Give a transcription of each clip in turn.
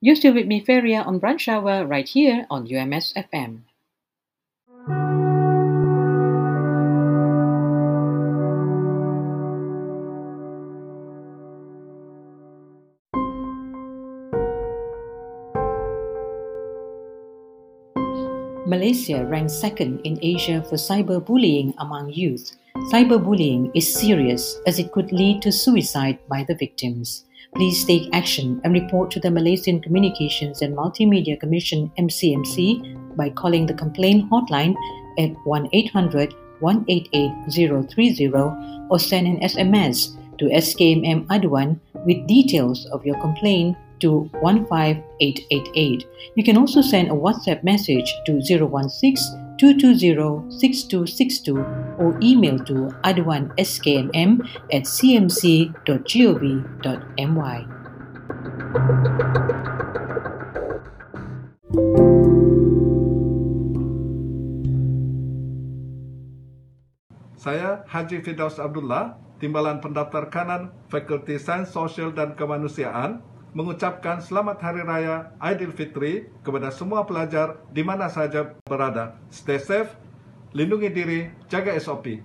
You're still with me, Feria, on Brunch Hour right here on UMS FM. Malaysia ranks second in Asia for cyberbullying among youth. Cyberbullying is serious as it could lead to suicide by the victims. Please take action and report to the Malaysian Communications and Multimedia Commission MCMC by calling the complaint hotline at 1-800 188 030 or send an SMS to SKMM Aduan with details of your complaint to 15888. You can also send a WhatsApp message to 016 220-6262 or email to aduanskmm at cmc.gov.my. Saya Haji Fidaus Abdullah, Timbalan Pendaftar Kanan Fakulti Sains Sosial dan Kemanusiaan mengucapkan selamat hari raya Aidilfitri kepada semua pelajar di mana saja berada. Stay safe, lindungi diri, jaga SOP.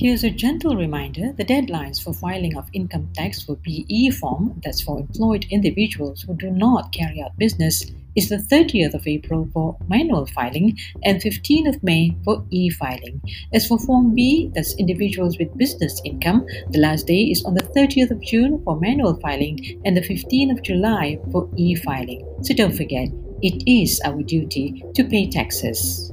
Here's a gentle reminder the deadlines for filing of income tax for BE form, that's for employed individuals who do not carry out business, is the 30th of April for manual filing and 15th of May for e filing. As for Form B, that's individuals with business income, the last day is on the 30th of June for manual filing and the 15th of July for e filing. So don't forget, it is our duty to pay taxes.